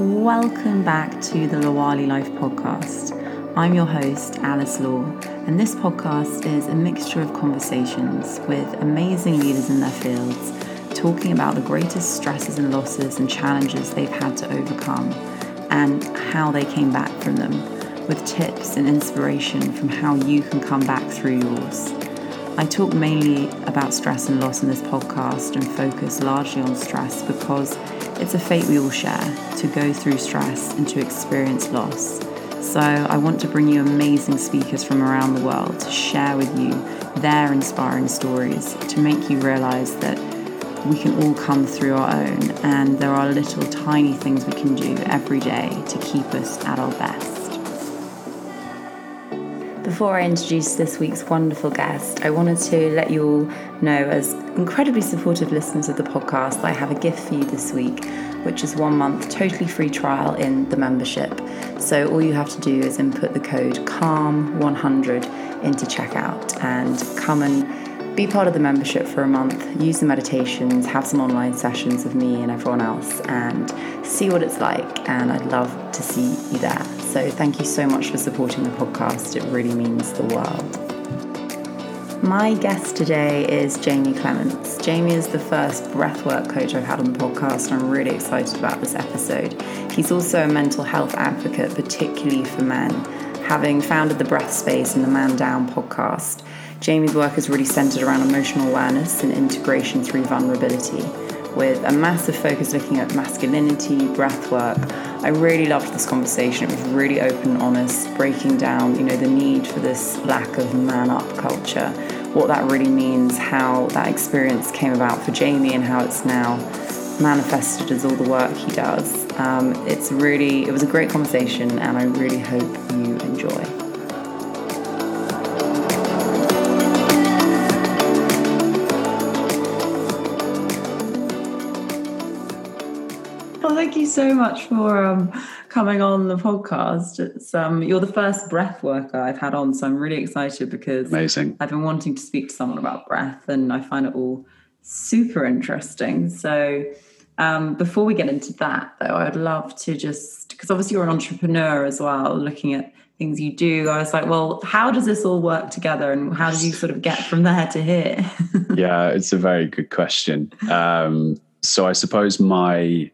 Welcome back to the Lawali Life podcast. I'm your host, Alice Law, and this podcast is a mixture of conversations with amazing leaders in their fields talking about the greatest stresses and losses and challenges they've had to overcome and how they came back from them, with tips and inspiration from how you can come back through yours. I talk mainly about stress and loss in this podcast and focus largely on stress because it's a fate we all share to go through stress and to experience loss. So, I want to bring you amazing speakers from around the world to share with you their inspiring stories to make you realize that we can all come through our own and there are little tiny things we can do every day to keep us at our best. Before I introduce this week's wonderful guest, I wanted to let you all know, as incredibly supportive listeners of the podcast, I have a gift for you this week, which is one month totally free trial in the membership. So all you have to do is input the code CALM100 into checkout and come and be part of the membership for a month, use the meditations, have some online sessions with me and everyone else, and see what it's like. And I'd love to see you there. So thank you so much for supporting the podcast. It really means the world. My guest today is Jamie Clements. Jamie is the first breathwork coach I've had on the podcast, and I'm really excited about this episode. He's also a mental health advocate, particularly for men, having founded the Breath Space and the Man Down podcast. Jamie's work is really centered around emotional awareness and integration through vulnerability with a massive focus looking at masculinity, breath work. I really loved this conversation. It was really open and honest, breaking down, you know, the need for this lack of man up culture, what that really means, how that experience came about for Jamie and how it's now manifested as all the work he does. Um, it's really, it was a great conversation and I really hope you enjoy. So much for um, coming on the podcast. It's um, you're the first breath worker I've had on, so I'm really excited because amazing. I've been wanting to speak to someone about breath, and I find it all super interesting. So. Um, before we get into that, though, I'd love to just because obviously you're an entrepreneur as well, looking at things you do. I was like, well, how does this all work together, and how did you sort of get from there to here? yeah, it's a very good question. Um, so I suppose my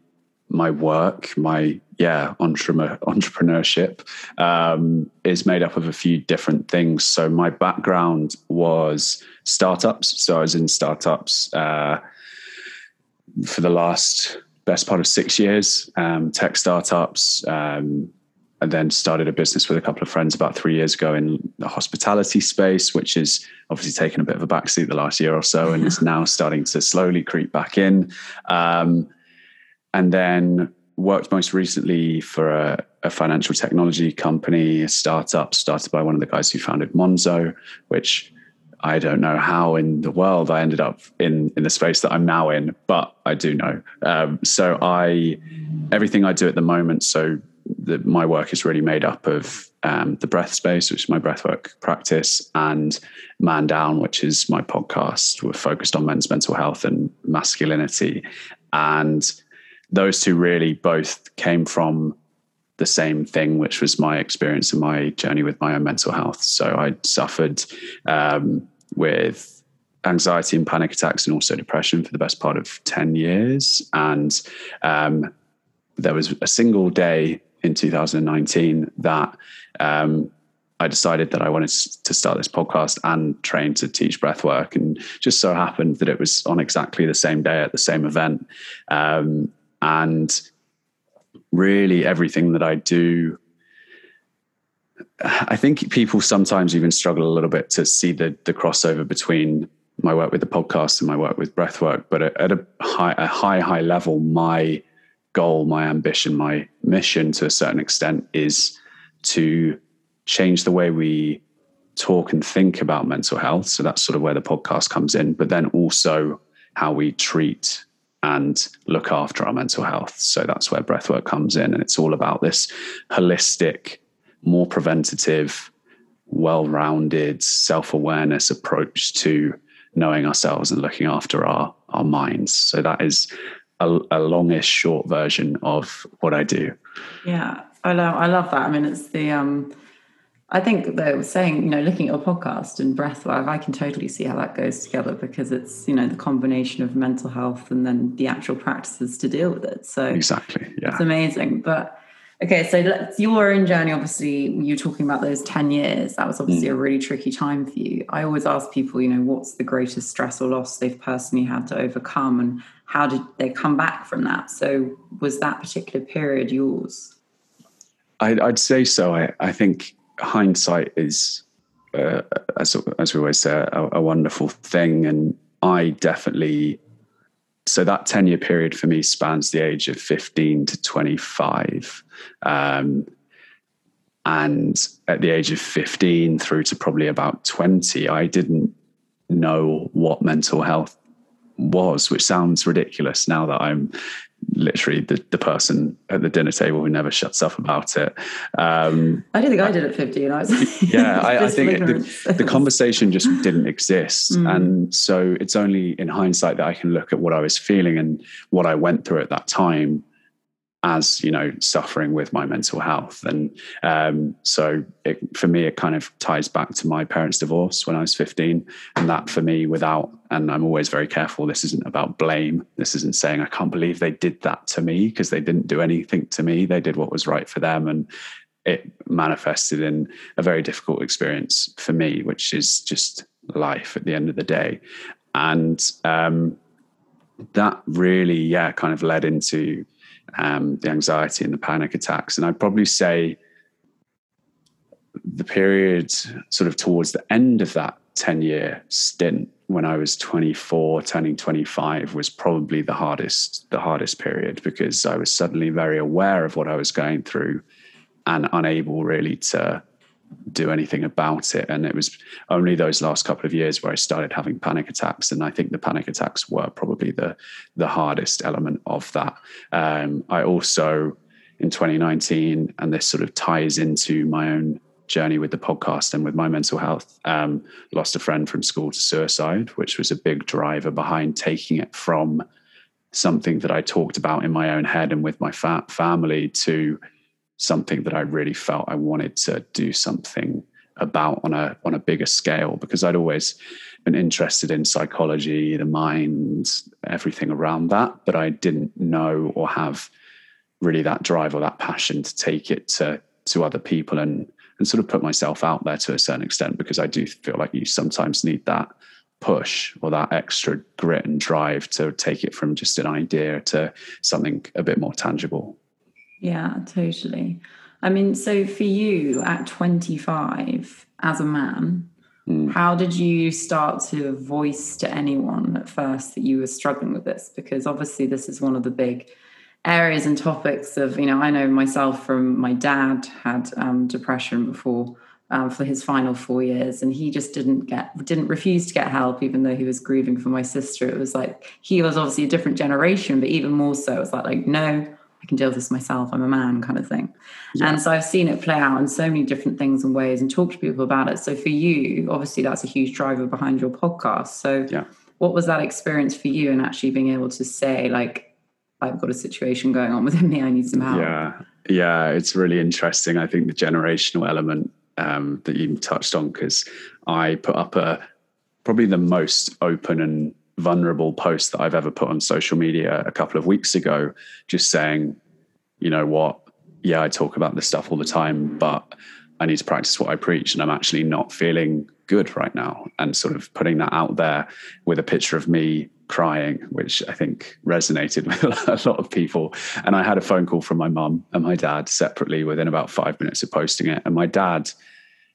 my work, my yeah, entrepreneurship um, is made up of a few different things. So my background was startups. So I was in startups uh, for the last best part of six years, um, tech startups. Um, and then started a business with a couple of friends about three years ago in the hospitality space, which is obviously taken a bit of a backseat the last year or so, and is now starting to slowly creep back in. Um, and then worked most recently for a, a, financial technology company, a startup started by one of the guys who founded Monzo, which I don't know how in the world I ended up in in the space that I'm now in, but I do know. Um, so I everything I do at the moment, so the, my work is really made up of um, the breath space, which is my breathwork practice, and Man Down, which is my podcast. We're focused on men's mental health and masculinity, and those two really both came from the same thing, which was my experience and my journey with my own mental health. So I suffered um, with anxiety and panic attacks and also depression for the best part of 10 years. And um, there was a single day in 2019 that um, I decided that I wanted to start this podcast and train to teach breath work. And just so happened that it was on exactly the same day at the same event. Um, and really everything that I do. I think people sometimes even struggle a little bit to see the the crossover between my work with the podcast and my work with breathwork. But at a high, a high, high level, my goal, my ambition, my mission to a certain extent is to change the way we talk and think about mental health. So that's sort of where the podcast comes in, but then also how we treat and look after our mental health. So that's where breathwork comes in. And it's all about this holistic, more preventative, well rounded self awareness approach to knowing ourselves and looking after our, our minds. So that is a, a longish short version of what I do. Yeah, I love I love that. I mean, it's the um, I think they were saying, you know, looking at your podcast and breathwork, I can totally see how that goes together because it's, you know, the combination of mental health and then the actual practices to deal with it. So exactly, yeah, it's amazing. But okay, so let's, your own journey, obviously, you're talking about those ten years. That was obviously mm. a really tricky time for you. I always ask people, you know, what's the greatest stress or loss they've personally had to overcome, and how did they come back from that? So was that particular period yours? I'd, I'd say so. I, I think hindsight is, uh, as, as we always say, a, a, wonderful thing. And I definitely, so that 10 year period for me spans the age of 15 to 25. Um, and at the age of 15 through to probably about 20, I didn't know what mental health was, which sounds ridiculous now that I'm literally the, the person at the dinner table who never shuts up about it. Um, I don't think I did at 15. I was yeah, I, I, think the, the, conversation just didn't exist. Mm. And so it's only in hindsight that I can look at what I was feeling and what I went through at that time as you know suffering with my mental health. And um, so it, for me it kind of ties back to my parents divorce when i was 15 and that for me without and i'm always very careful this isn't about blame. This isn't saying i can't believe they did that to me because they didn't do anything to me. They did what was right for them. And it manifested in a very difficult experience for me which is just life at the end of the day. And um, that really yeah kind of led into um, the anxiety and the panic attacks. And I'd probably say the period sort of towards the end of that 10 year stint when I was 24, turning 25 was probably the hardest, the hardest period because I was suddenly very aware of what I was going through and unable really to do anything about it. And it was only those last couple of years where I started having panic attacks. And I think the panic attacks were probably the the hardest element of that. Um, I also in 2019, and this sort of ties into my own journey with the podcast and with my mental health, um, lost a friend from school to suicide, which was a big driver behind taking it from something that I talked about in my own head and with my fa- family to something that I really felt I wanted to do something about on a on a bigger scale because I'd always been interested in psychology, the mind, everything around that, but I didn't know or have really that drive or that passion to take it to to other people and and sort of put myself out there to a certain extent because I do feel like you sometimes need that push or that extra grit and drive to take it from just an idea to something a bit more tangible. Yeah, totally. I mean, so for you at 25 as a man, mm. how did you start to voice to anyone at first that you were struggling with this? Because obviously, this is one of the big areas and topics of, you know, I know myself from my dad had um, depression before. Um, for his final four years, and he just didn't get, didn't refuse to get help, even though he was grieving for my sister. It was like he was obviously a different generation, but even more so, it was like, like no, I can deal with this myself. I'm a man, kind of thing. Yeah. And so I've seen it play out in so many different things and ways, and talk to people about it. So for you, obviously, that's a huge driver behind your podcast. So yeah. what was that experience for you, and actually being able to say, like, I've got a situation going on within me. I need some help. Yeah, yeah, it's really interesting. I think the generational element um, that you touched on, because I put up a probably the most open and vulnerable post that I've ever put on social media a couple of weeks ago, just saying, you know what, yeah, I talk about this stuff all the time, but I need to practice what I preach, and I'm actually not feeling good right now. And sort of putting that out there with a picture of me crying, which I think resonated with a lot of people. And I had a phone call from my mum and my dad separately within about five minutes of posting it. And my dad,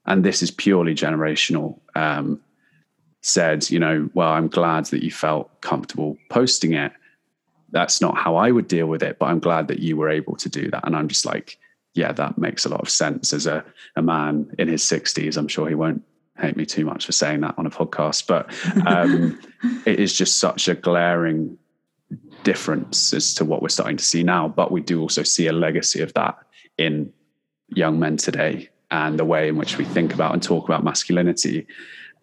and this is purely generational, um, said, you know, well, I'm glad that you felt comfortable posting it. That's not how I would deal with it, but I'm glad that you were able to do that. And I'm just like, yeah, that makes a lot of sense. As a, a man in his 60s, I'm sure he won't hate me too much for saying that on a podcast, but um, it is just such a glaring difference as to what we're starting to see now. But we do also see a legacy of that in young men today and the way in which we think about and talk about masculinity.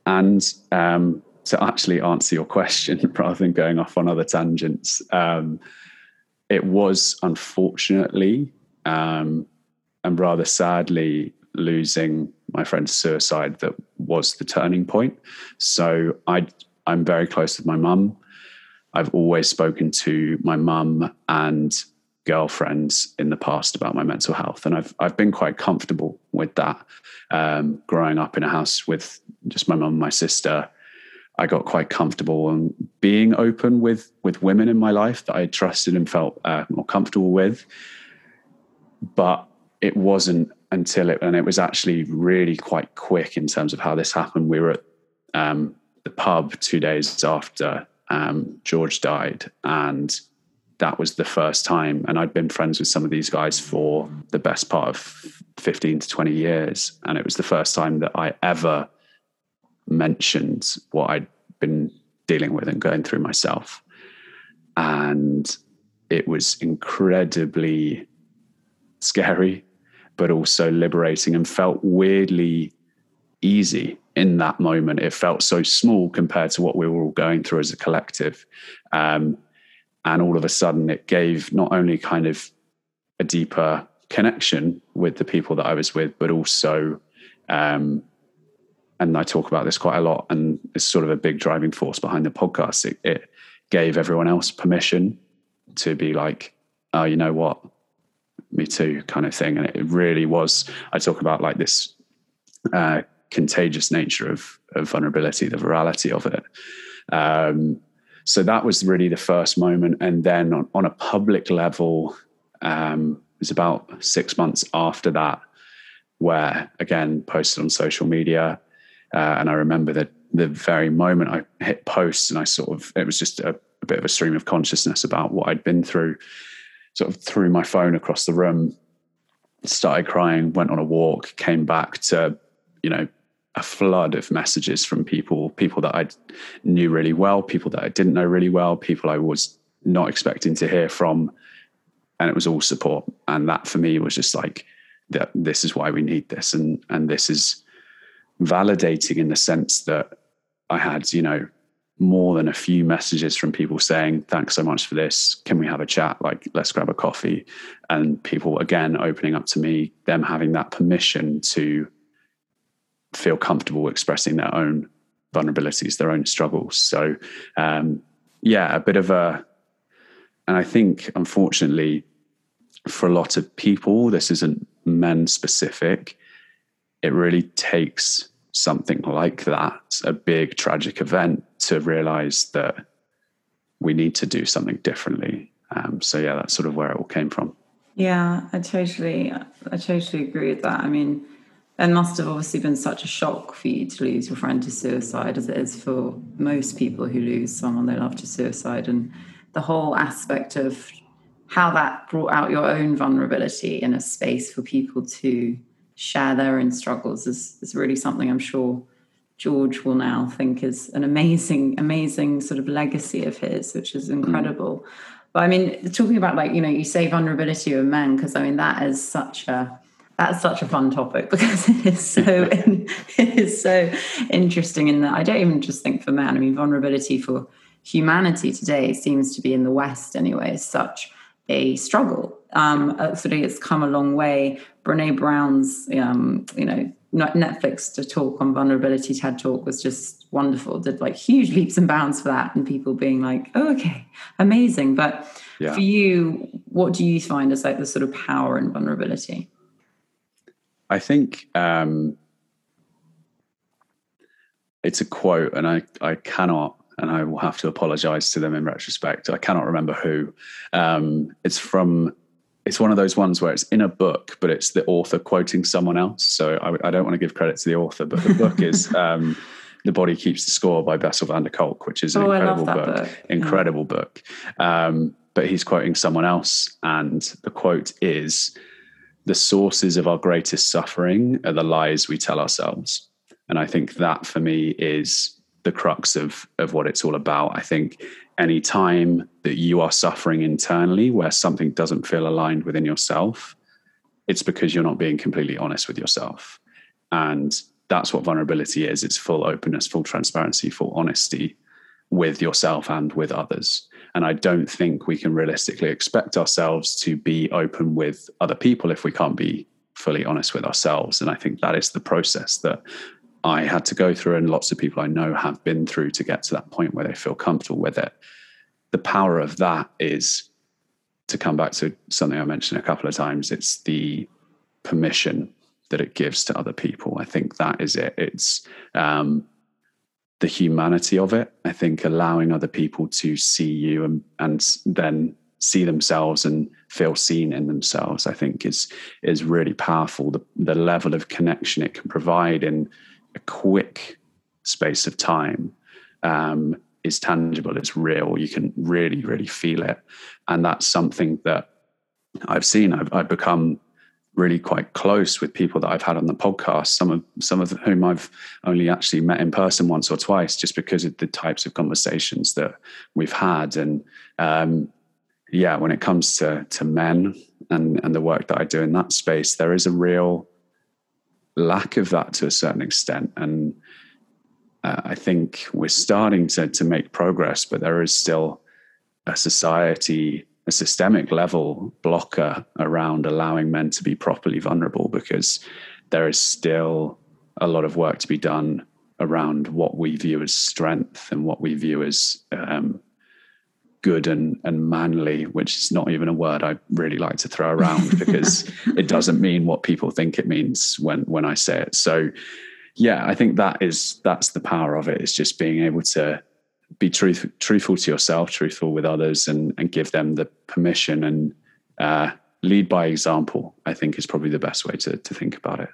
And um, to actually answer your question rather than going off on other tangents, um, it was unfortunately um, and rather sadly losing my friend's suicide that was the turning point. So I I'm very close with my mum. I've always spoken to my mum and girlfriends in the past about my mental health, and I've I've been quite comfortable with that. Um, growing up in a house with just my mum and my sister, I got quite comfortable and being open with with women in my life that I trusted and felt uh, more comfortable with. But it wasn't until it, and it was actually really quite quick in terms of how this happened. We were at um, the pub two days after um, George died, and that was the first time. And I'd been friends with some of these guys for the best part of 15 to 20 years. And it was the first time that I ever mentioned what I'd been dealing with and going through myself. And it was incredibly scary but also liberating and felt weirdly easy in that moment. It felt so small compared to what we were all going through as a collective. Um, and all of a sudden, it gave not only kind of a deeper connection with the people that I was with, but also, um, and I talk about this quite a lot, and it's sort of a big driving force behind the podcast. It, it gave everyone else permission to be like, oh, you know what? me too kind of thing and it really was i talk about like this uh, contagious nature of, of vulnerability the virality of it um, so that was really the first moment. And then on, on a public level um, it was about six months after that where again posted on social media. Uh, and i remember that the very moment i hit post and i sort of it was just a, a bit of a stream of consciousness about what i'd been through sort of threw my phone across the room, started crying, went on a walk, came back to, you know, a flood of messages from people, people that I knew really well, people that I didn't know really well, people I was not expecting to hear from. And it was all support. And that for me was just like, that this is why we need this. And, and this is validating in the sense that I had, you know, more than a few messages from people saying, Thanks so much for this. Can we have a chat? Like, let's grab a coffee. And people, again, opening up to me, them having that permission to feel comfortable expressing their own vulnerabilities, their own struggles. So, um, yeah, a bit of a, and I think, unfortunately, for a lot of people, this isn't men specific. It really takes something like that, a big tragic event, to realize that we need to do something differently. Um, so yeah, that's sort of where it all came from. Yeah, I totally, I totally agree with that. I mean, it must have obviously been such a shock for you to lose your friend to suicide, as it is for most people who lose someone they love to suicide, and the whole aspect of how that brought out your own vulnerability in a space for people to share their own struggles is, is really something I'm sure George will now think is an amazing, amazing sort of legacy of his, which is incredible. Mm. But I mean, talking about like, you know, you say vulnerability of men, because I mean, that is such a, that's such a fun topic because it is so it is so interesting in that I don't even just think for men. I mean, vulnerability for humanity today seems to be in the West anyway, such a struggle. Um, actually, it's come a long way. Brene Brown's, um, you know, Netflix to talk on vulnerability TED talk was just wonderful. Did like huge leaps and bounds for that, and people being like, oh, "Okay, amazing." But yeah. for you, what do you find as like the sort of power in vulnerability? I think um, it's a quote, and I I cannot and I will have to apologize to them in retrospect. I cannot remember who. Um, it's from, it's one of those ones where it's in a book, but it's the author quoting someone else. So I, I don't want to give credit to the author, but the book is um, The Body Keeps the Score by Bessel van der Kolk, which is an oh, incredible book. book. Incredible yeah. book. Um, but he's quoting someone else, and the quote is, the sources of our greatest suffering are the lies we tell ourselves. And I think that for me is the crux of of what it's all about. I think any time that you are suffering internally where something doesn't feel aligned within yourself, it's because you're not being completely honest with yourself. And that's what vulnerability is. It's full openness, full transparency, full honesty. With yourself and with others. And I don't think we can realistically expect ourselves to be open with other people if we can't be fully honest with ourselves. And I think that is the process that I had to go through, and lots of people I know have been through to get to that point where they feel comfortable with it. The power of that is to come back to something I mentioned a couple of times it's the permission that it gives to other people. I think that is it. It's um, the humanity of it. I think allowing other people to see you and, and then see themselves and feel seen in themselves, I think is is really powerful. The, the level of connection it can provide in a quick space of time um, is tangible. It's real. You can really, really feel it, and that's something that I've seen. I've, I've become really quite close with people that I've had on the podcast, some of some of whom I've only actually met in person once or twice, just because of the types of conversations that we've had. And um, yeah, when it comes to to men and and the work that I do in that space, there is a real lack of that to a certain extent, and uh, I think we're starting to to make progress, but there is still a society a systemic level blocker around allowing men to be properly vulnerable because there is still a lot of work to be done around what we view as strength and what we view as um, good and, and manly, which is not even a word I really like to throw around because it doesn't mean what people think it means when when I say it. So yeah, I think that is that's the power of it. it. Is just being able to be truth, truthful to yourself, truthful with others, and, and give them the permission and uh, lead by example. I think is probably the best way to to think about it.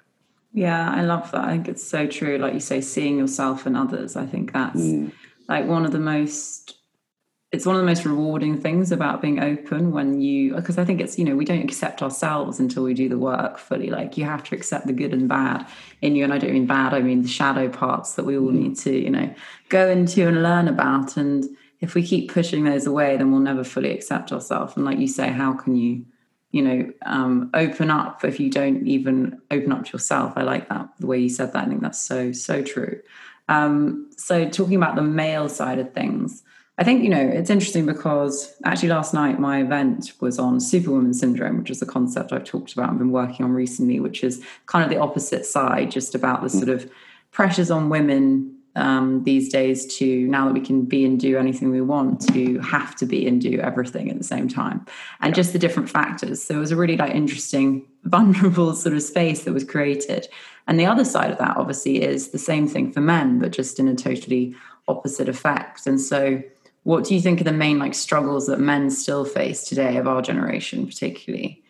Yeah, I love that. I think it's so true. Like you say, seeing yourself and others. I think that's mm. like one of the most it's one of the most rewarding things about being open when you because i think it's you know we don't accept ourselves until we do the work fully. Like you have to accept the good and bad in you. And i don't mean bad i mean the shadow parts that we all mm. need to you know go into and learn about. And if we keep pushing those away then we'll never fully accept ourselves. And like you say how can you you know um, open up if you don't even open up to yourself? I like that the way you said that. I think that's so so true. Um, so talking about the male side of things I think, you know, it's interesting because actually last night my event was on superwoman syndrome, which is a concept I've talked about and been working on recently, which is kind of the opposite side, just about the sort of pressures on women um, these days to now that we can be and do anything we want to have to be and do everything at the same time. And yeah. just the different factors. So it was a really like interesting vulnerable sort of space that was created. And the other side of that obviously is the same thing for men but just in a totally opposite effect. And so what do you think are the main like struggles that men still face today of our generation particularly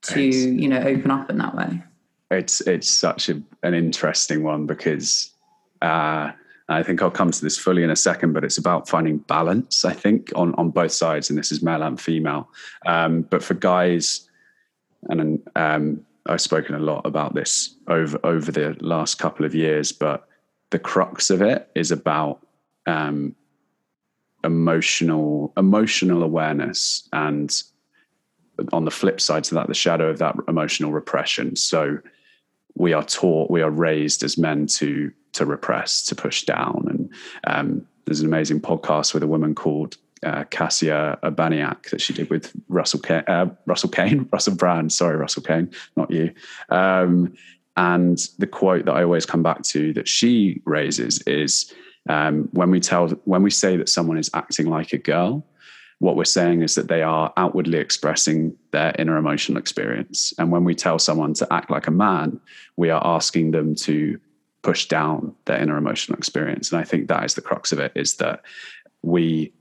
to it's, you know open up in that way it's it's such a, an interesting one because uh, I think I'll come to this fully in a second, but it's about finding balance. I think on on both sides, and this is male and female. Um, but for guys, and um, I've spoken a lot about this over over the last couple of years, but the crux of it is about um, emotional emotional awareness and on the flip side to that the shadow of that emotional repression so we are taught we are raised as men to to repress to push down and um, there's an amazing podcast with a woman called uh, Kasia Urbaniak that she did with Russell Kane, uh, Russell Kane, Russell Brand. Sorry, Russell Kane, not you. Um, and the quote that I always come back to that she raises is um, when we tell when we say that someone is acting like a girl, what we're saying is that they are outwardly expressing their inner emotional experience. And when we tell someone to act like a man, we are asking them to push down their inner emotional experience. And I think that is the crux of it: is that we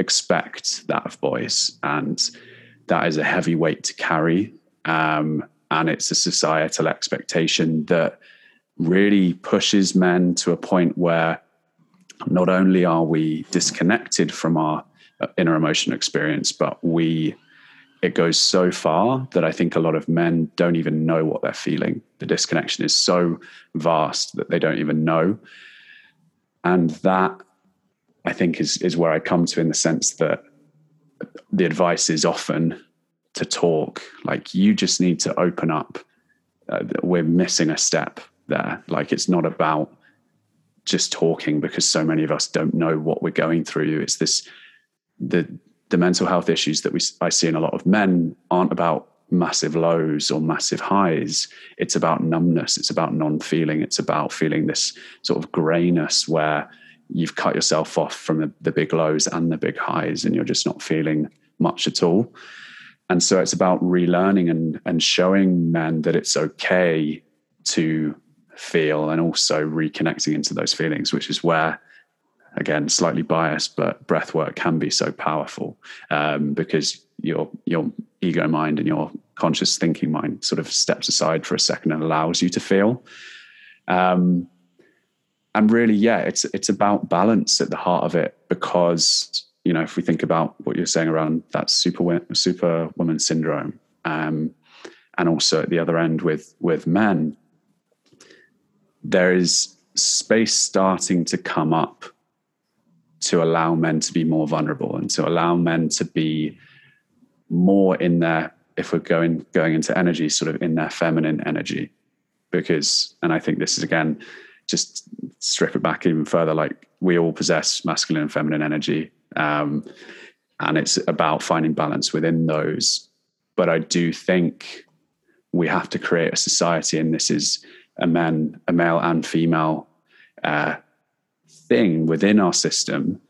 expect that of boys, and that is a heavy weight to carry. Um, and it's a societal expectation that really pushes men to a point where not only are we disconnected from our uh, inner emotional experience, but we it goes so far that I think a lot of men don't even know what they're feeling. The disconnection is so vast that they don't even know. And that I think is is where I come to in the sense that the advice is often to talk. Like you just need to open up. Uh, we're missing a step there. Like it's not about just talking because so many of us don't know what we're going through. It's this the the mental health issues that we I see in a lot of men aren't about massive lows or massive highs. It's about numbness. It's about non-feeling. It's about feeling this sort of grayness where you've cut yourself off from the, the big lows and the big highs, and you're just not feeling much at all. And so it's about relearning and and showing men that it's okay to feel and also reconnecting into those feelings, which is where again slightly biased but breath work can be so powerful um, because your your ego mind and your conscious thinking mind sort of steps aside for a second and allows you to feel. Um, and really yeah it's it's about balance at the heart of it because you know if we think about what you're saying around that super super woman syndrome um, and also at the other end with with men there is space starting to come up to allow men to be more vulnerable and to allow men to be more in their if we're going going into energy sort of in their feminine energy. Because and i think this is again just strip it back even further like we all possess masculine and feminine energy um, and it's about finding balance within those. But i do think we have to create a society and this is a man a male and female uh, thing within our system,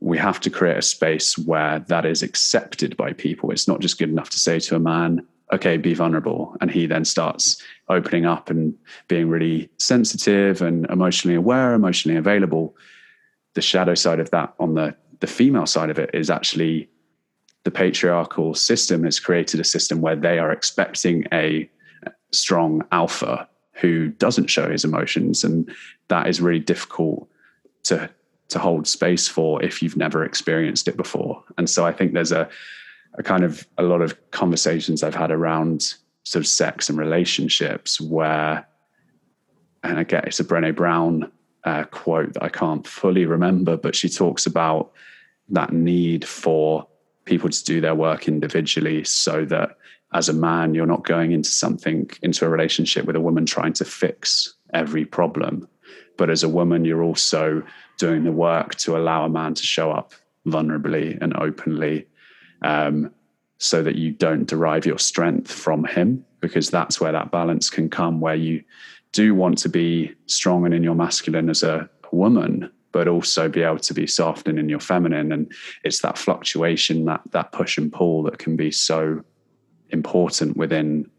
we have to create a space where that is accepted by people. It's not just good enough to say to a man, okay, be vulnerable. And he then starts opening up and being really sensitive and emotionally aware, emotionally available. The shadow side of that on the, the female side of it is actually the patriarchal system has created a system where they are expecting a strong alpha who doesn't show his emotions. And that is really difficult to to hold space for if you've never experienced it before. And so I think there's a a kind of a lot of conversations I've had around sort of sex and relationships where, and I get it's a Brene Brown uh, quote that I can't fully remember, but she talks about that need for people to do their work individually so that as a man, you're not going into something, into a relationship with a woman trying to fix every problem. But as a woman, you're also doing the work to allow a man to show up vulnerably and openly um, so that you don't derive your strength from him, because that's where that balance can come, where you do want to be strong and in your masculine as a woman, but also be able to be soft and in your feminine. And it's that fluctuation, that that push and pull that can be so important within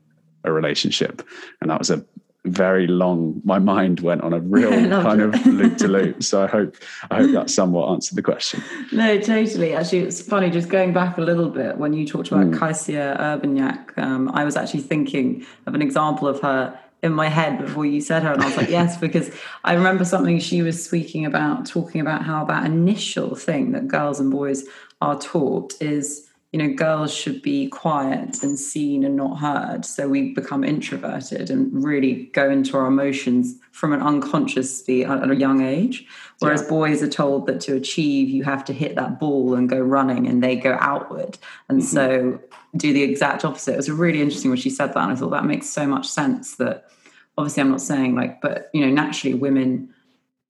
a relationship. And that was a very long my mind went on a real kind of loop to loop so i hope i hope that somewhat answered the question no totally actually it's funny just going back a little bit when you talked about mm. Kasia Urbaniak um, i was actually thinking of an example of her in my head before you said her and i was like yes because i remember something she was speaking about talking about how that initial thing that girls and boys are taught is you know, girls should be quiet and seen and not heard. So we become introverted and really go into our emotions from an unconsciously at a young age. Whereas yeah. boys are told that to achieve, you have to hit that ball and go running, and they go outward. And mm-hmm. so do the exact opposite. It was really interesting when she said that. And I thought that makes so much sense that obviously I'm not saying like, but, you know, naturally women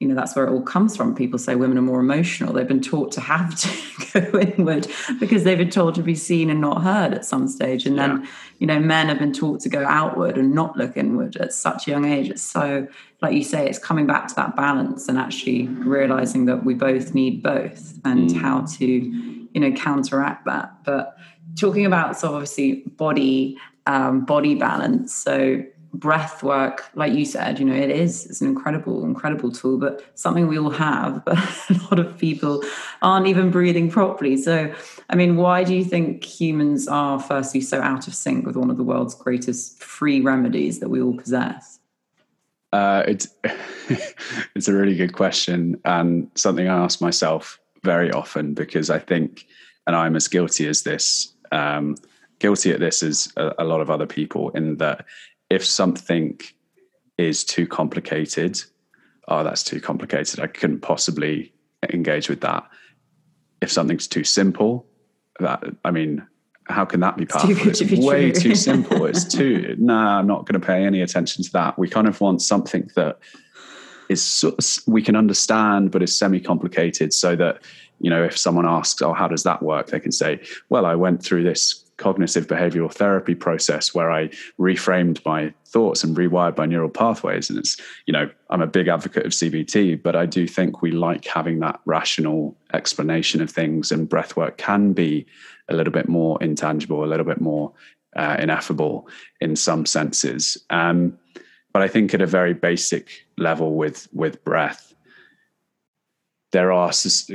you know that's where it all comes from. People say women are more emotional. They've been taught to have to go inward because they've been told to be seen and not heard at some stage. And then yeah. you know men have been taught to go outward and not look inward at such a young age. It's so like you say it's coming back to that balance and actually realizing that we both need both and mm. how to you know counteract that. But talking about so obviously body um, body balance so breath work like you said you know it is it's an incredible incredible tool but something we all have but a lot of people aren't even breathing properly. So i mean why do you think humans are firstly so out of sync with one of the world's greatest free remedies that we all possess? Uh, it's it's a really good question and something i ask myself very often because i think and i'm as guilty as this um, guilty at this as a, a lot of other people in that if something is too complicated, oh, that's too complicated. I couldn't possibly engage with that. If something's too simple, that I mean, how can that be powerful? It's, it's way true. too simple. It's too nah, I'm not going to pay any attention to that. We kind of want something that is we can understand, but is semi complicated. So that you know, if someone asks, "Oh, how does that work?" they can say, "Well, I went through this cognitive behavioral therapy process where I reframed my thoughts and rewired my neural pathways. And it's, you know, I'm a big advocate of CBT, but I do think we like having that rational explanation of things, and breathwork can be a little bit more intangible, a little bit more uh, ineffable in some senses. Um, but I think at a very basic level with with breath, there are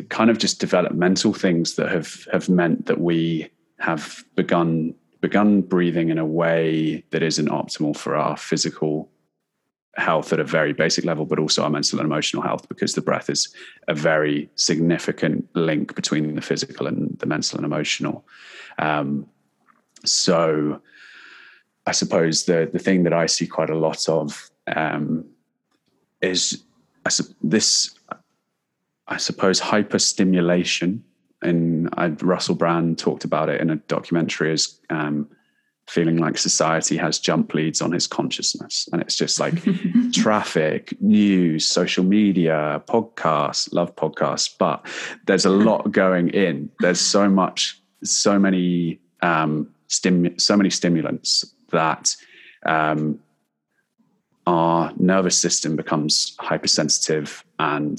kind of just developmental things that have have meant that we have begun begun breathing in a way that isn't optimal for our physical health at a very basic level, but also our mental and emotional health, because the breath is a very significant link between the physical and the mental and emotional. Um, so, I suppose the the thing that I see quite a lot of um, is I, this, I suppose, hyperstimulation and I, Russell Brand talked about it in a documentary as um, feeling like society has jump leads on his consciousness. And it's just like traffic, news, social media, podcasts, love podcasts, but there's a lot going in. There's so much, so many, um, stim- so many stimulants that um, our nervous system becomes hypersensitive and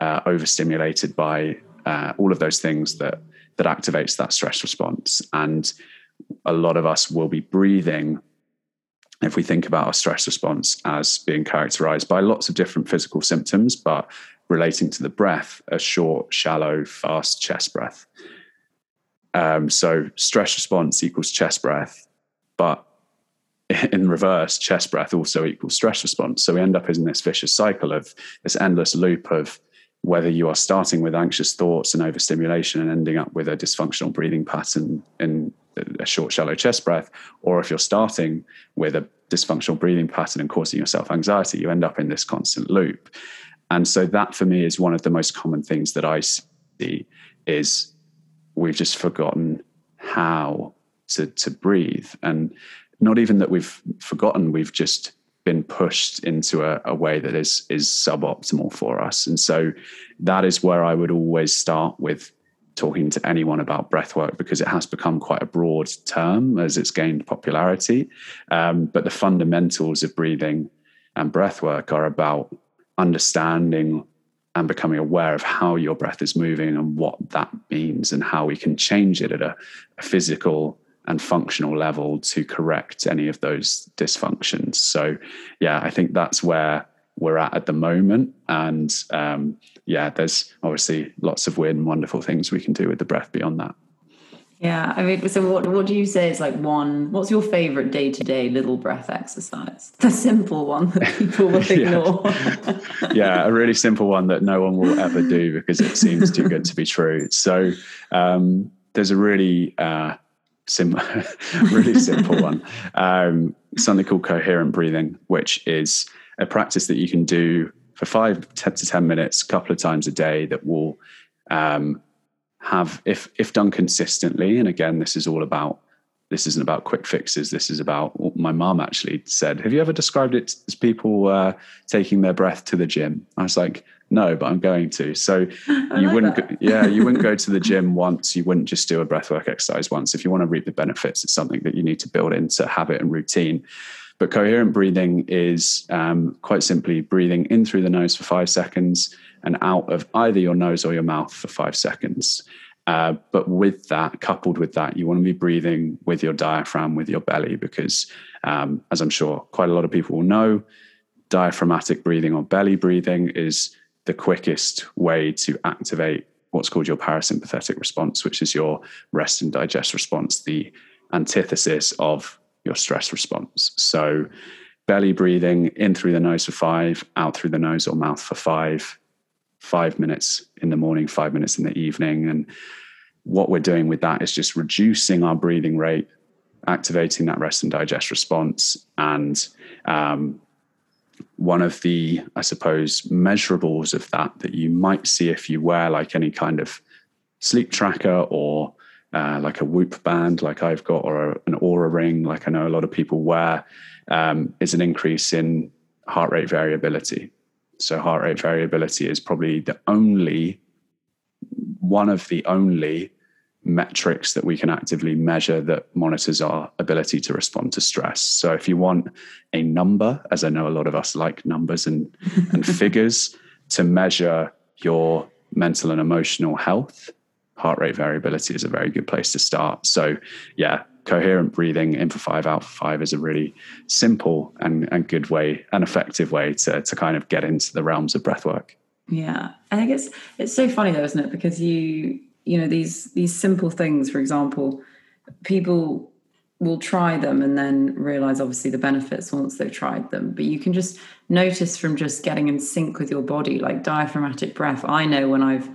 uh, overstimulated by uh, all of those things that that activates that stress response. And a lot of us will be breathing if we think about our stress response as being characterized by lots of different physical symptoms, but relating to the breath, a short, shallow, fast chest breath. Um, so stress response equals chest breath, but in reverse, chest breath also equals stress response. So we end up in this vicious cycle of this endless loop of whether you are starting with anxious thoughts and overstimulation and ending up with a dysfunctional breathing pattern in a short, shallow chest breath, or if you're starting with a dysfunctional breathing pattern and causing yourself anxiety, you end up in this constant loop. And so that for me is one of the most common things that I see is we've just forgotten how to, to breathe. And not even that we've forgotten, we've just been pushed into a, a, way that is is suboptimal for us. And so that is where I would always start with talking to anyone about breathwork because it has become quite a broad term as it's gained popularity. Um, but the fundamentals of breathing and breathwork are about understanding and becoming aware of how your breath is moving and what that means and how we can change it at a, a physical and functional level to correct any of those dysfunctions. So, yeah, I think that's where we're at at the moment. And um, yeah, there's obviously lots of weird and wonderful things we can do with the breath beyond that. Yeah, I mean, so what what do you say is like one? What's your favorite day to day little breath exercise? The simple one that people will ignore. yeah. yeah, a really simple one that no one will ever do because it seems too good to be true. So um, there's a really uh, sim- really simple one. Um, something called coherent breathing, which is a practice that you can do for five to 10 minutes, a couple of times a day that will um, have, if, if done consistently, and again, this is all about this isn't about quick fixes. This is about what my mom actually said, Have you ever described it as people uh, taking their breath to the gym? I was like, no, but I'm going to. So I you like wouldn't, go, yeah, you wouldn't go to the gym once. You wouldn't just do a breathwork exercise once. If you want to reap the benefits, it's something that you need to build into habit and routine. But coherent breathing is um, quite simply breathing in through the nose for five seconds and out of either your nose or your mouth for five seconds. Uh, but with that, coupled with that, you want to be breathing with your diaphragm, with your belly, because um, as I'm sure quite a lot of people will know, diaphragmatic breathing or belly breathing is the quickest way to activate what's called your parasympathetic response, which is your rest and digest response, the antithesis of your stress response. So, belly breathing in through the nose for five, out through the nose or mouth for five, five minutes in the morning, five minutes in the evening. And what we're doing with that is just reducing our breathing rate, activating that rest and digest response, and um, one of the, I suppose, measurables of that that you might see if you wear like any kind of sleep tracker or uh, like a Whoop band, like I've got, or a, an Oura ring, like I know a lot of people wear, um, is an increase in heart rate variability. So, heart rate variability is probably the only one of the only metrics that we can actively measure that monitors our ability to respond to stress. So if you want a number, as I know a lot of us like numbers and, and figures to measure your mental and emotional health, heart rate variability is a very good place to start. So yeah, coherent breathing in for five, out for five is a really simple and, and good way, an effective way to, to kind of get into the realms of breath work. Yeah. I think it's it's so funny though, isn't it? Because you you know these these simple things for example people will try them and then realize obviously the benefits once they've tried them but you can just notice from just getting in sync with your body like diaphragmatic breath i know when i've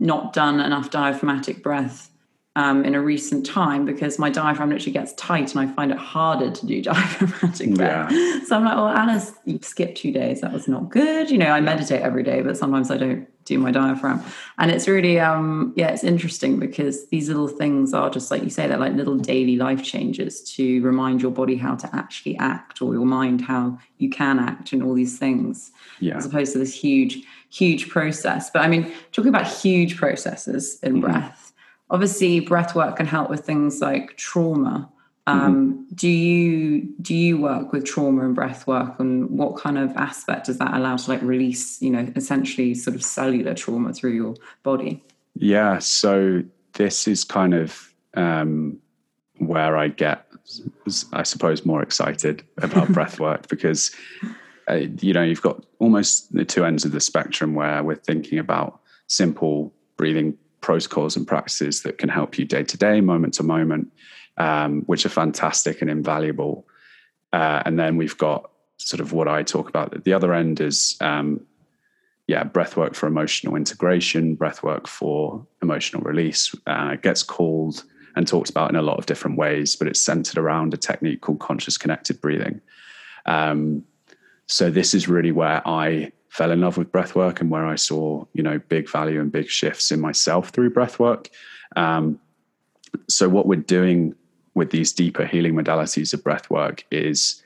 not done enough diaphragmatic breath um, in a recent time because my diaphragm literally gets tight and I find it harder to do diaphragmatic breath. Yeah. So I'm like, well, Alice, you skipped two days. That was not good. You know, I meditate every day, but sometimes I don't do my diaphragm. And it's really, um, yeah, it's interesting because these little things are just like you say, they're like little daily life changes to remind your body how to actually act or your mind how you can act and all these things. Yeah. As opposed to this huge, huge process. But I mean, talking about huge processes in mm-hmm. breath obviously breath work can help with things like trauma um, mm-hmm. do you do you work with trauma and breath work and what kind of aspect does that allow to like release you know essentially sort of cellular trauma through your body yeah so this is kind of um, where i get i suppose more excited about breath work because uh, you know you've got almost the two ends of the spectrum where we're thinking about simple breathing protocols and practices that can help you day to day, moment to moment, um, which are fantastic and invaluable. Uh, and then we've got sort of what I talk about at the other end is, um, yeah, breath work for emotional integration, breath work for emotional release. Uh, it gets called and talked about in a lot of different ways, but it's centered around a technique called conscious connected breathing. Um, so this is really where I fell in love with breath work and where I saw, you know, big value and big shifts in myself through breath work. Um, so what we're doing with these deeper healing modalities of breath work is,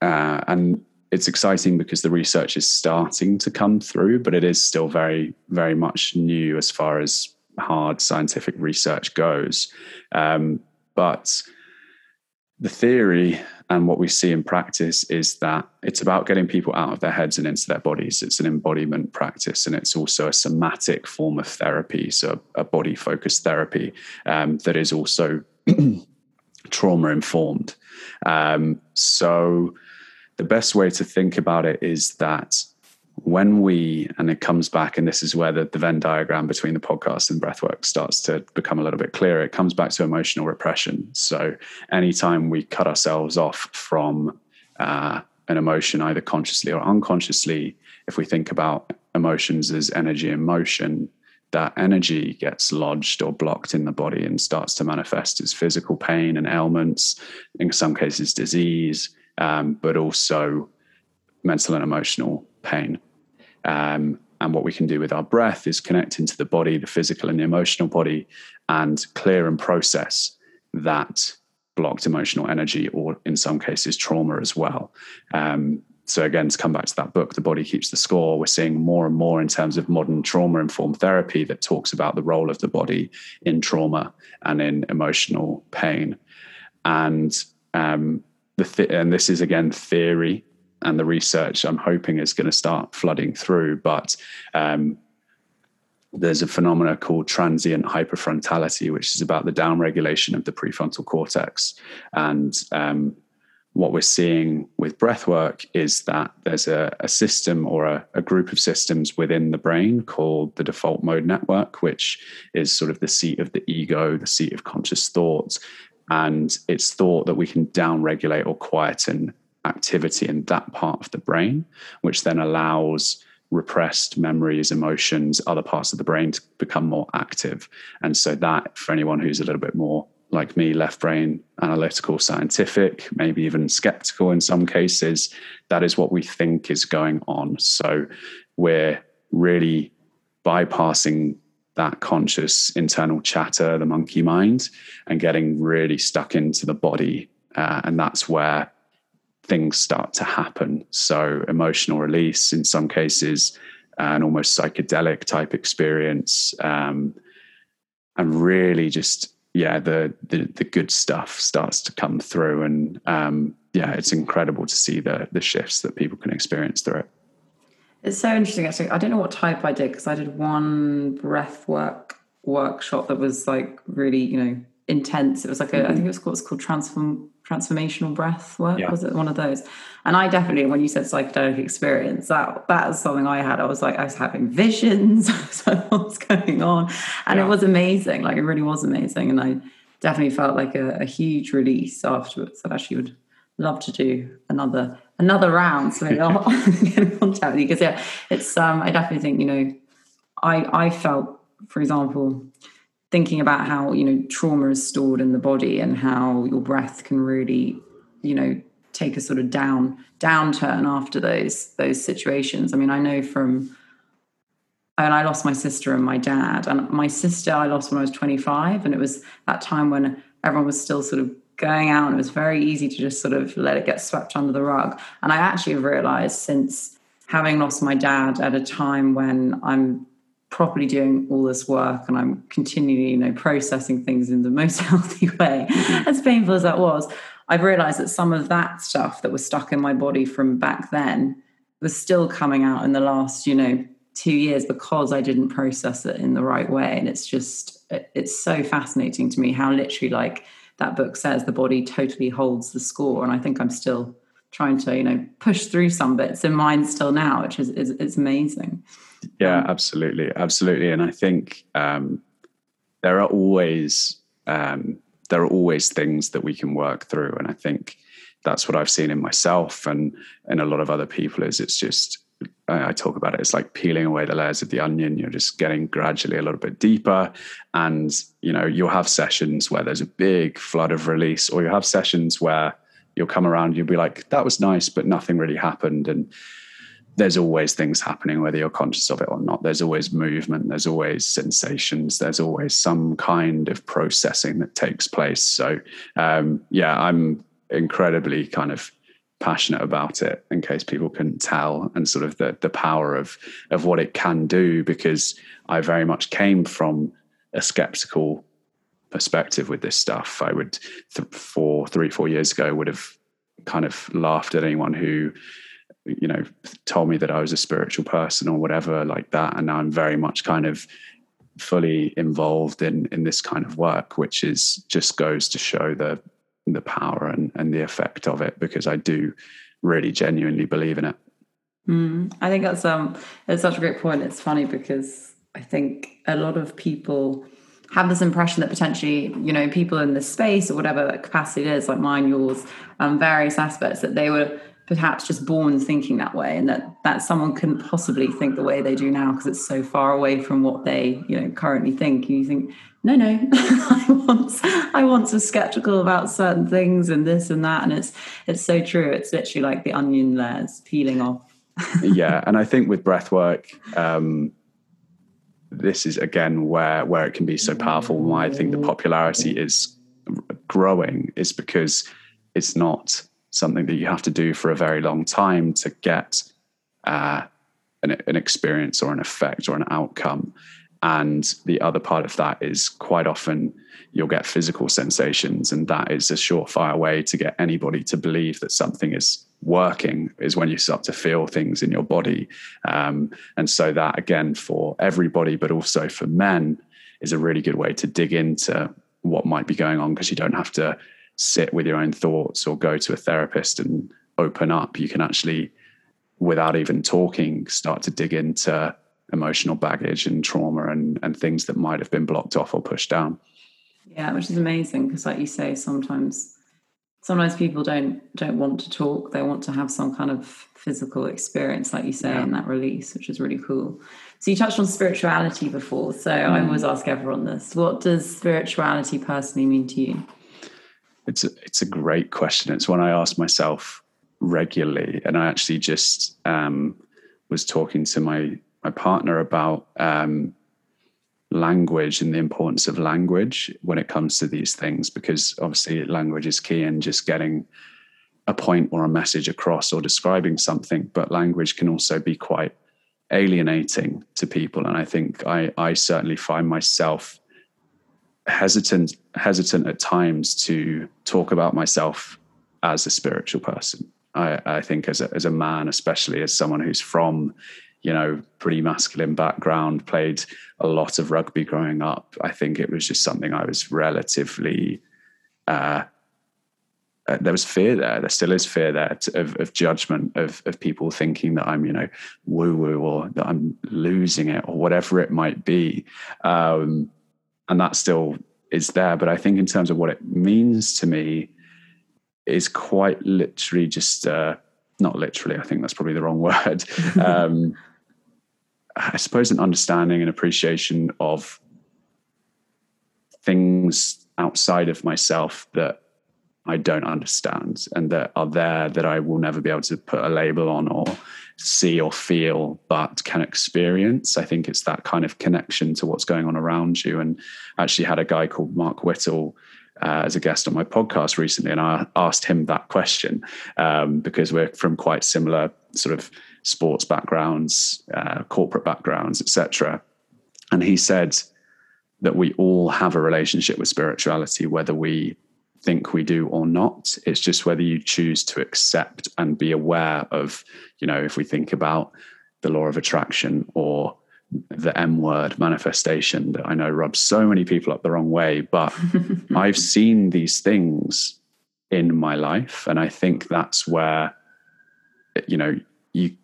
uh, and it's exciting because the research is starting to come through, but it is still very, very much new as far as hard scientific research goes. Um, but the theory and what we see in practice is that it's about getting people out of their heads and into their bodies. It's an embodiment practice, and it's also a somatic form of therapy, so a body focused therapy um, that is also trauma informed. Um, so, the best way to think about it is that when we, and it comes back, and this is where the, the Venn diagram between the podcast and breathwork starts to become a little bit clearer, it comes back to emotional repression. So anytime we cut ourselves off from uh, an emotion, either consciously or unconsciously, if we think about emotions as energy in motion, that energy gets lodged or blocked in the body and starts to manifest as physical pain and ailments, in some cases, disease, um, but also mental and emotional pain. Um, and what we can do with our breath is connect into the body, the physical and the emotional body, and clear and process that blocked emotional energy, or in some cases, trauma as well. Um, so, again, to come back to that book, The Body Keeps the Score, we're seeing more and more in terms of modern trauma informed therapy that talks about the role of the body in trauma and in emotional pain. And um, the th- and this is again theory and the research I'm hoping is going to start flooding through. But um, there's a phenomena called transient hypofrontality, which is about the downregulation of the prefrontal cortex. And um, what we're seeing with breath work is that there's a, a system or a, a, group of systems within the brain called the default mode network, which is sort of the seat of the ego, the seat of conscious thought. And it's thought that we can downregulate or quieten activity in that part of the brain, which then allows repressed memories, emotions, other parts of the brain to become more active. And so, that for anyone who's a little bit more like me, left brain, analytical, scientific, maybe even skeptical in some cases, that is what we think is going on. So, we're really bypassing that conscious internal chatter, the monkey mind, and getting really stuck into the body. Uh, and that's where things start to happen. So, emotional release in some cases, an almost psychedelic type experience, um, and really just yeah, the, the, the good stuff starts to come through, and um, yeah, it's incredible to see the the shifts that people can experience through it. It's so interesting. Actually, I don't know what type I did because I did one breath work workshop that was like really, you know, intense. It was like a, mm-hmm. I think it was called, it was called transform transformational breath work. Yeah. Was it one of those? And I definitely, when you said psychedelic experience, that that was something I had. I was like, I was having visions. Was what's going on, and yeah. it was amazing. Like it really was amazing, and I definitely felt like a, a huge release afterwards. That actually would love to do another another round. So maybe I'll get in contact with you because yeah, it's um I definitely think, you know, I I felt, for example, thinking about how, you know, trauma is stored in the body and how your breath can really, you know, take a sort of down downturn after those those situations. I mean, I know from I and I lost my sister and my dad. And my sister I lost when I was 25. And it was that time when everyone was still sort of going out and it was very easy to just sort of let it get swept under the rug and i actually realized since having lost my dad at a time when i'm properly doing all this work and i'm continually you know processing things in the most healthy way mm-hmm. as painful as that was i've realized that some of that stuff that was stuck in my body from back then was still coming out in the last you know two years because i didn't process it in the right way and it's just it's so fascinating to me how literally like that book says the body totally holds the score. And I think I'm still trying to, you know, push through some bits in mine still now, which is, is it's amazing. Yeah, um, absolutely. Absolutely. And I think um, there are always, um, there are always things that we can work through. And I think that's what I've seen in myself and, and a lot of other people is it's just, I talk about it. It's like peeling away the layers of the onion. You're just getting gradually a little bit deeper, and you know you'll have sessions where there's a big flood of release, or you have sessions where you'll come around. You'll be like, "That was nice," but nothing really happened. And there's always things happening, whether you're conscious of it or not. There's always movement. There's always sensations. There's always some kind of processing that takes place. So um, yeah, I'm incredibly kind of passionate about it in case people couldn't tell and sort of the the power of of what it can do because I very much came from a skeptical perspective with this stuff I would th- four three four years ago would have kind of laughed at anyone who you know told me that I was a spiritual person or whatever like that and now I'm very much kind of fully involved in in this kind of work which is just goes to show the the power and, and the effect of it because I do really genuinely believe in it. Mm, I think that's um it's such a great point. It's funny because I think a lot of people have this impression that potentially, you know, people in this space or whatever capacity it is, like mine, yours, um, various aspects, that they were perhaps just born thinking that way and that that someone couldn't possibly think the way they do now because it's so far away from what they you know currently think. You think no no i once i once was skeptical about certain things and this and that and it's it's so true. It's literally like the onion layers peeling off. Yeah and i think with breath work um this is again where where it can be so powerful. And why i think the popularity is growing is because it's not something that you have to do for a very long time to get uh, an, an experience or an effect or an outcome. And the other part of that is quite often you'll get physical sensations, and that is a surefire way to get anybody to believe that something is working is when you start to feel things in your body. Um, and so, that again, for everybody, but also for men, is a really good way to dig into what might be going on because you don't have to sit with your own thoughts or go to a therapist and open up. You can actually, without even talking, start to dig into emotional baggage and trauma and, and things that might have been blocked off or pushed down. Yeah, which is amazing because, like you say, sometimes sometimes people don't don't want to talk. They want to have some kind of physical experience, like you say, yeah. in that release, which is really cool. So you touched on spirituality before. So mm. I always ask everyone this: What does spirituality personally mean to you? It's a, it's a great question. It's one I ask myself regularly, and I actually just um, was talking to my my partner about um, language and the importance of language when it comes to these things, because obviously language is key, in just getting a point or a message across or describing something, but language can also be quite alienating to people. And I think I, I certainly find myself hesitant hesitant at times to talk about myself as a spiritual person. I, I think as a, as a man, especially as someone who's from, you know, pretty masculine background, played a lot of rugby growing up. I think it was just something I was relatively uh, uh, there was fear there. There still is fear there to, of, of judgment of, of people thinking that I'm, you know, woo woo or that I'm losing it or whatever it might be. Um, and that still is there. But I think in terms of what it means to me, is quite literally just uh, not literally. I think that's probably the wrong word. um, I suppose an understanding and appreciation of things outside of myself that I don't understand and that are there that I will never be able to put a label on or see or feel, but can experience. I think it's that kind of connection to what's going on around you. And I actually had a guy called Mark Whittle uh, as a guest on my podcast recently, and I asked him that question um, because we're from quite similar sort of sports backgrounds, uh, corporate backgrounds, etc. And he said that we all have a relationship with spirituality, whether we think we do or not. It's just whether you choose to accept and be aware of, you know, if we think about the law of attraction or the M word manifestation that I know rubs so many people up the wrong way. But I've seen these things in my life. And I think that's where, you know, you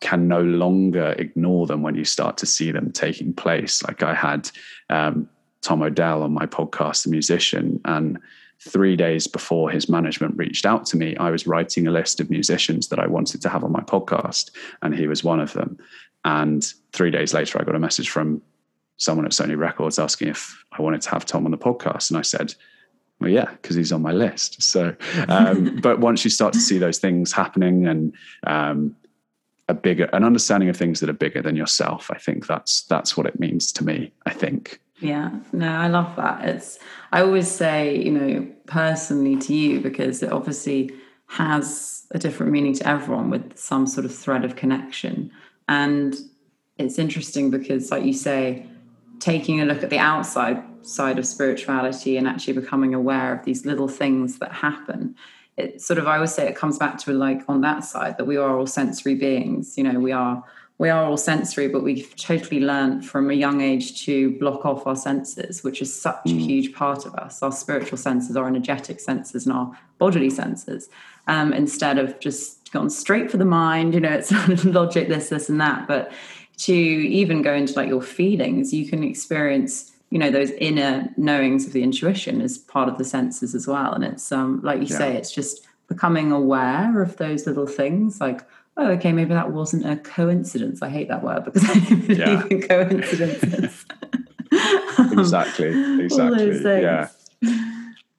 can no longer ignore them when you start to see them taking place. Like I had um, Tom Odell on my podcast, the musician, and three days before his management reached out to me, I was writing a list of musicians that I wanted to have on my podcast, and he was one of them. And three days later, I got a message from someone at Sony Records asking if I wanted to have Tom on the podcast, and I said, "Well, yeah, because he's on my list." So, um, but once you start to see those things happening and um, a bigger an understanding of things that are bigger than yourself, I think that's that's what it means to me. I think. Yeah, no, I love that. It's I always say, you know, personally to you because it obviously has a different meaning to everyone with some sort of thread of connection. And it's interesting because like you say, taking a look at the outside side of spirituality and actually becoming aware of these little things that happen. It sort of I always say it comes back to like on that side that we are all sensory beings. You know, we are we are all sensory, but we've totally learned from a young age to block off our senses, which is such mm. a huge part of us. Our spiritual senses, our energetic senses, and our bodily senses, um, instead of just gone straight for the mind. You know, it's logic, this, this, and that. But to even go into like your feelings, you can experience you know those inner knowings of the intuition as part of the senses as well and it's um like you yeah. say it's just becoming aware of those little things like oh, okay, maybe that wasn't a coincidence. I hate that word because I don't believe yeah. in coincidences. exactly, exactly. Yeah.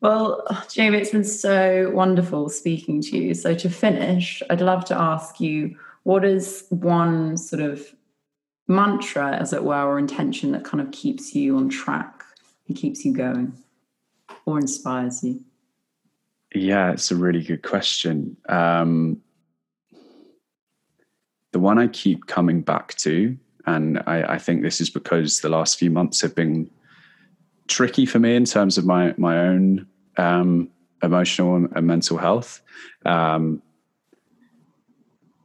Well, Jamie, it's been so wonderful speaking to you. So, to finish, I'd love to ask you what is one sort of mantra, as it were, or intention that kind of keeps you on track and keeps you going or inspires you? Yeah, it's a really good question. Um, the one I keep coming back to, and I, I, think this is because the last few months have been tricky for me in terms of my my own um, emotional and mental health. Um,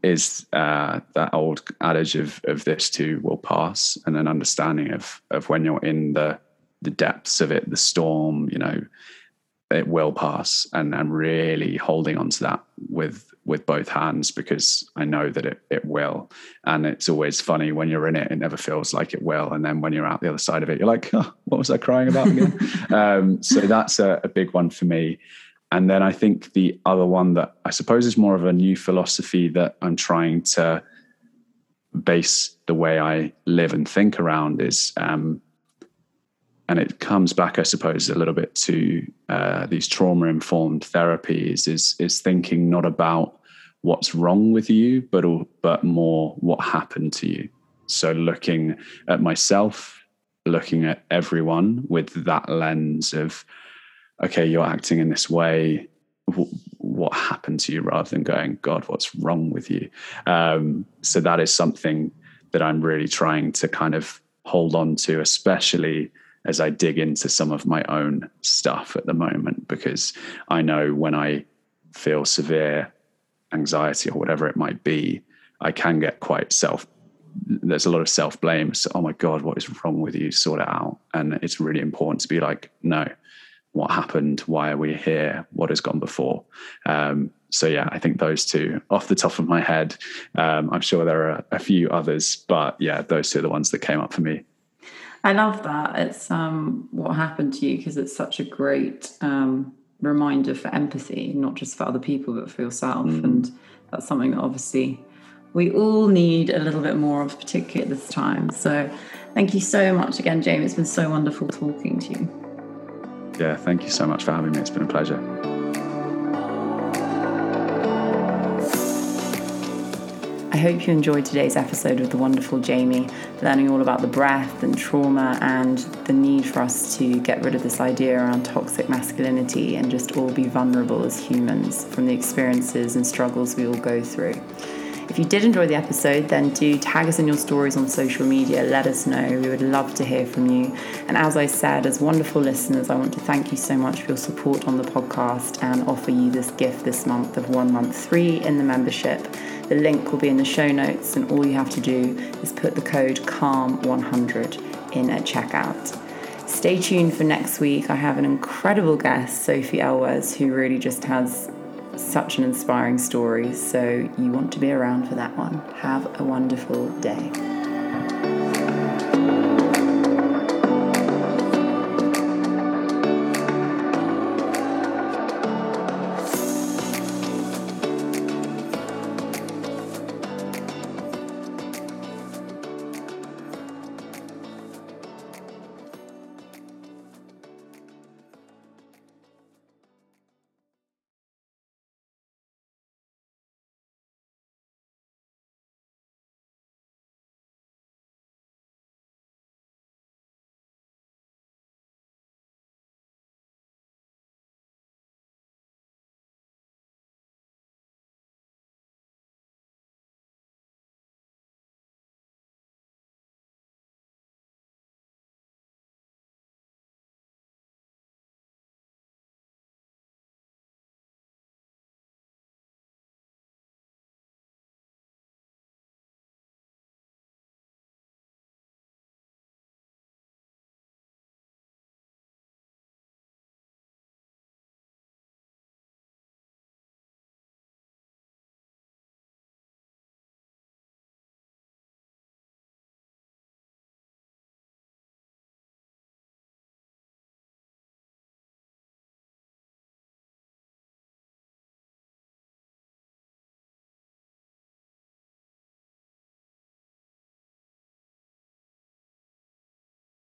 is uh, that old adage of of this too will pass, and an understanding of of when you're in the the depths of it, the storm, you know, it will pass, and and really holding on to that with with both hands because I know that it, it will. And it's always funny when you're in it, it never feels like it will. And then when you're out the other side of it, you're like, oh, what was I crying about again? um, so that's a, a big one for me. And then I think the other one that I suppose is more of a new philosophy that I'm trying to base the way I live and think around is, um, and it comes back, I suppose, a little bit to uh, these trauma informed therapies is is thinking not about what's wrong with you, but but more what happened to you. So looking at myself, looking at everyone with that lens of, okay, you're acting in this way. what happened to you rather than going, God, what's wrong with you? Um, so that is something that I'm really trying to kind of hold on to, especially as I dig into some of my own stuff at the moment, because I know when I feel severe anxiety or whatever it might be, I can get quite self. There's a lot of self blame. So, oh my God, what is wrong with you? Sort it out. And it's really important to be like, no, what happened? Why are we here? What has gone before? Um, so yeah, I think those two off the top of my head. Um, I'm sure there are a few others, but yeah, those two are the ones that came up for me. I love that. It's um, what happened to you because it's such a great um, reminder for empathy, not just for other people, but for yourself. Mm. And that's something that obviously we all need a little bit more of, particularly at this time. So thank you so much again, Jamie. It's been so wonderful talking to you. Yeah, thank you so much for having me. It's been a pleasure. I hope you enjoyed today's episode with the wonderful Jamie, learning all about the breath and trauma and the need for us to get rid of this idea around toxic masculinity and just all be vulnerable as humans from the experiences and struggles we all go through. If you did enjoy the episode, then do tag us in your stories on social media. Let us know. We would love to hear from you. And as I said, as wonderful listeners, I want to thank you so much for your support on the podcast and offer you this gift this month of one month free in the membership. The link will be in the show notes, and all you have to do is put the code CALM100 in at checkout. Stay tuned for next week. I have an incredible guest, Sophie Elwes, who really just has such an inspiring story. So you want to be around for that one. Have a wonderful day.